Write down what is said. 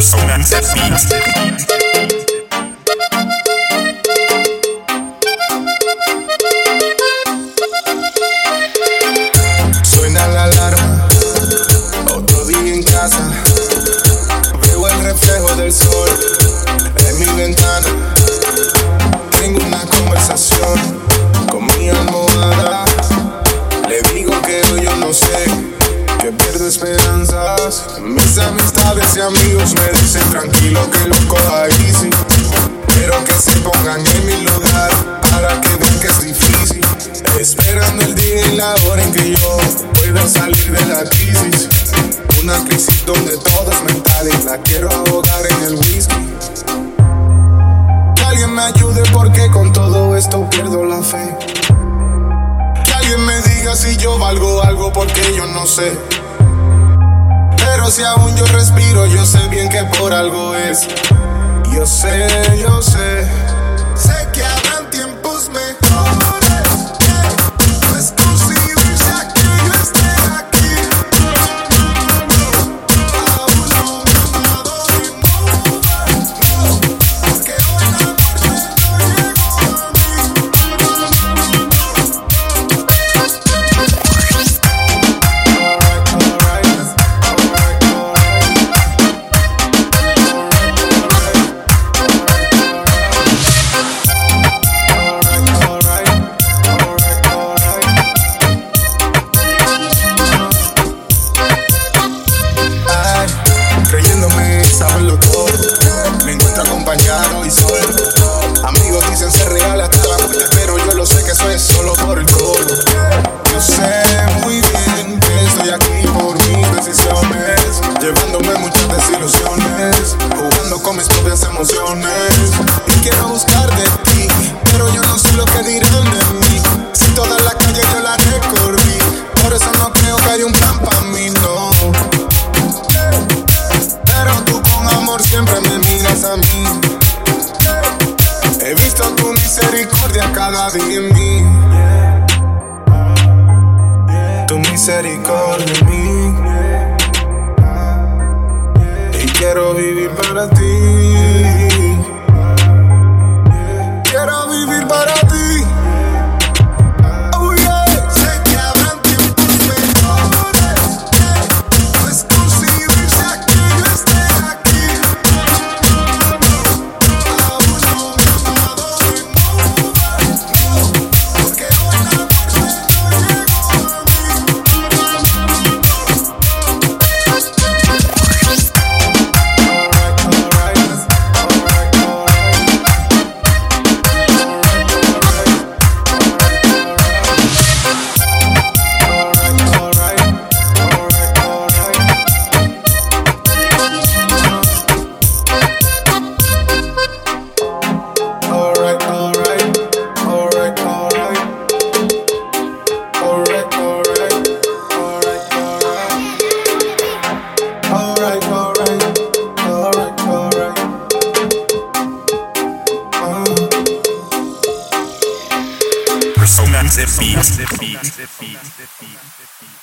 persona beat. Pierdo esperanzas. Mis amistades y amigos me dicen tranquilo que lo coja easy. Pero que se pongan en mi lugar para que vean que es difícil. Esperando el día y la hora en que yo pueda salir de la crisis. Una crisis donde todo es mental la quiero ahogar en el whisky. Que alguien me ayude porque con todo esto pierdo la fe. Que alguien me diga si yo valgo algo porque yo no sé. Si aún yo respiro, yo sé bien que por algo es. Yo sé, yo. Sé mis propias emociones. Y quiero buscar de ti, pero yo no sé lo que dirán de mí. Si toda la calle yo la recorrí, por eso no creo que haya un plan para mí, no. Pero tú con amor siempre me miras a mí. He visto tu misericordia cada día en mí. Tu misericordia en mí. Y quiero vivir para ti. Massive Beats. Massive Beats.